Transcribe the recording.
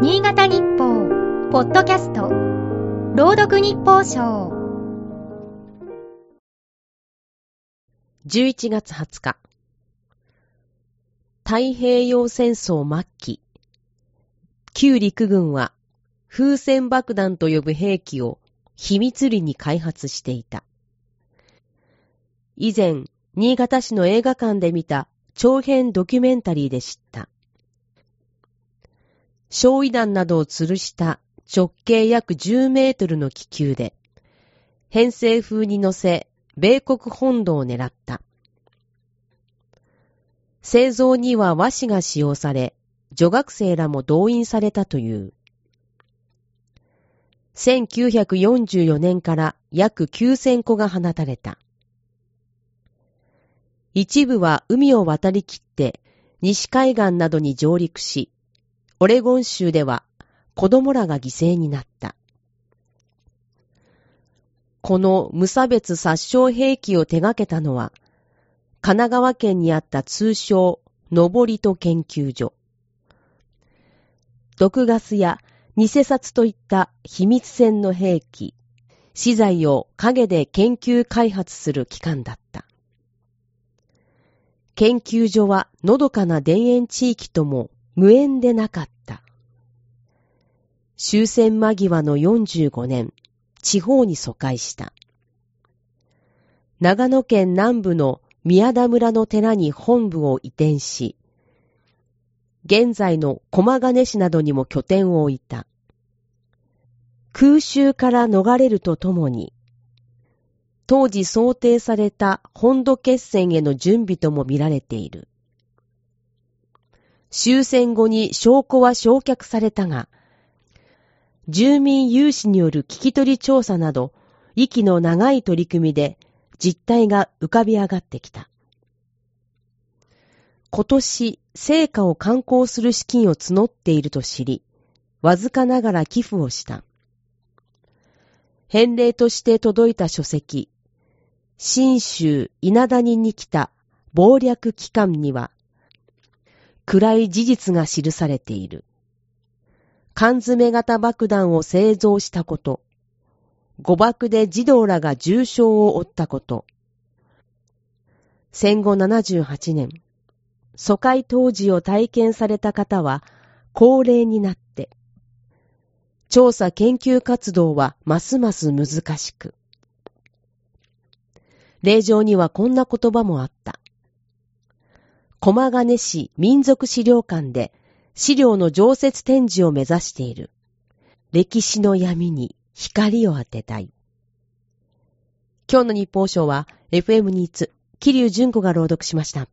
新潟日報、ポッドキャスト、朗読日報賞。11月20日。太平洋戦争末期、旧陸軍は風船爆弾と呼ぶ兵器を秘密裏に開発していた。以前、新潟市の映画館で見た長編ドキュメンタリーで知った。焼夷弾などを吊るした直径約10メートルの気球で、編成風に乗せ、米国本土を狙った。製造には和紙が使用され、女学生らも動員されたという。1944年から約9000個が放たれた。一部は海を渡りきって西海岸などに上陸し、オレゴン州では子供らが犠牲になった。この無差別殺傷兵器を手掛けたのは、神奈川県にあった通称、登りと研究所。毒ガスや偽札といった秘密戦の兵器、資材を陰で研究開発する機関だった。研究所はのどかな田園地域とも無縁でなかった。終戦間際の45年、地方に疎開した。長野県南部の宮田村の寺に本部を移転し、現在の駒金市などにも拠点を置いた。空襲から逃れるとともに、当時想定された本土決戦への準備とも見られている。終戦後に証拠は焼却されたが、住民有志による聞き取り調査など、息の長い取り組みで実態が浮かび上がってきた。今年、成果を観光する資金を募っていると知り、わずかながら寄付をした。返礼として届いた書籍、新州稲谷に来た謀略機関には、暗い事実が記されている。缶詰型爆弾を製造したこと、誤爆で児童らが重傷を負ったこと、戦後78年、疎開当時を体験された方は高齢になって、調査研究活動はますます難しく、令状にはこんな言葉もあった。駒金市民族資料館で資料の常設展示を目指している。歴史の闇に光を当てたい。今日の日報賞は FM ニーツ、桐生純子が朗読しました。